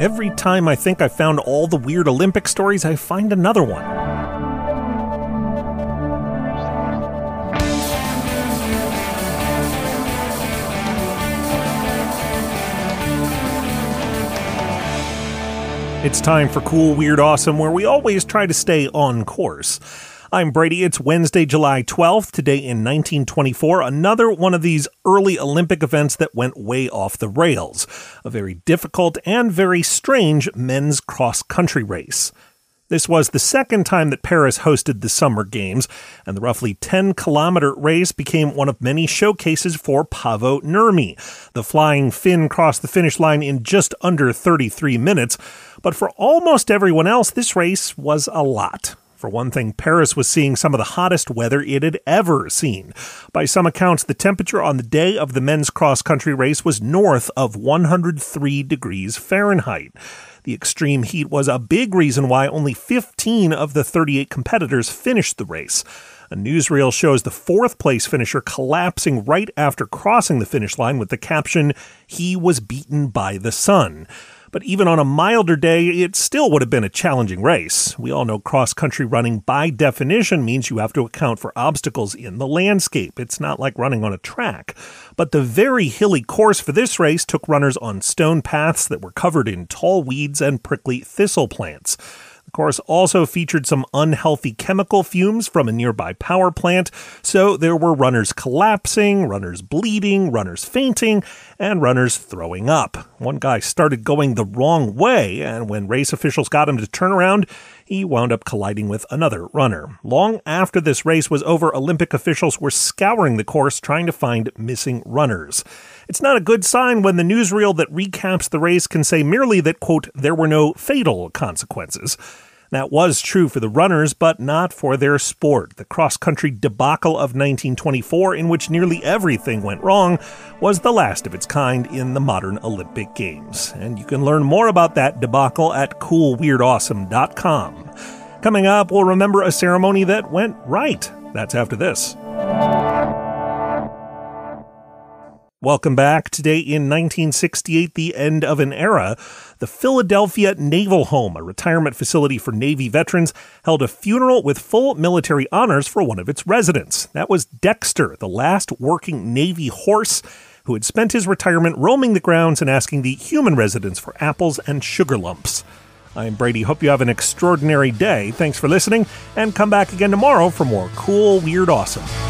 Every time I think I found all the weird Olympic stories, I find another one. It's time for Cool, Weird, Awesome, where we always try to stay on course. I'm Brady. It's Wednesday, July 12th. Today in 1924, another one of these early Olympic events that went way off the rails. A very difficult and very strange men's cross country race. This was the second time that Paris hosted the Summer Games, and the roughly 10 kilometer race became one of many showcases for Paavo Nurmi. The flying Finn crossed the finish line in just under 33 minutes, but for almost everyone else, this race was a lot. For one thing, Paris was seeing some of the hottest weather it had ever seen. By some accounts, the temperature on the day of the men's cross country race was north of 103 degrees Fahrenheit. The extreme heat was a big reason why only 15 of the 38 competitors finished the race. A newsreel shows the fourth place finisher collapsing right after crossing the finish line with the caption, He was beaten by the sun. But even on a milder day, it still would have been a challenging race. We all know cross country running by definition means you have to account for obstacles in the landscape. It's not like running on a track. But the very hilly course for this race took runners on stone paths that were covered in tall weeds and prickly thistle plants. Course also featured some unhealthy chemical fumes from a nearby power plant, so there were runners collapsing, runners bleeding, runners fainting, and runners throwing up. One guy started going the wrong way, and when race officials got him to turn around, he wound up colliding with another runner. Long after this race was over, Olympic officials were scouring the course trying to find missing runners. It's not a good sign when the newsreel that recaps the race can say merely that, quote, there were no fatal consequences. That was true for the runners, but not for their sport. The cross country debacle of 1924, in which nearly everything went wrong, was the last of its kind in the modern Olympic Games. And you can learn more about that debacle at coolweirdawesome.com. Coming up, we'll remember a ceremony that went right. That's after this. Welcome back. Today in 1968, the end of an era, the Philadelphia Naval Home, a retirement facility for Navy veterans, held a funeral with full military honors for one of its residents. That was Dexter, the last working Navy horse who had spent his retirement roaming the grounds and asking the human residents for apples and sugar lumps. I'm Brady. Hope you have an extraordinary day. Thanks for listening, and come back again tomorrow for more cool, weird, awesome.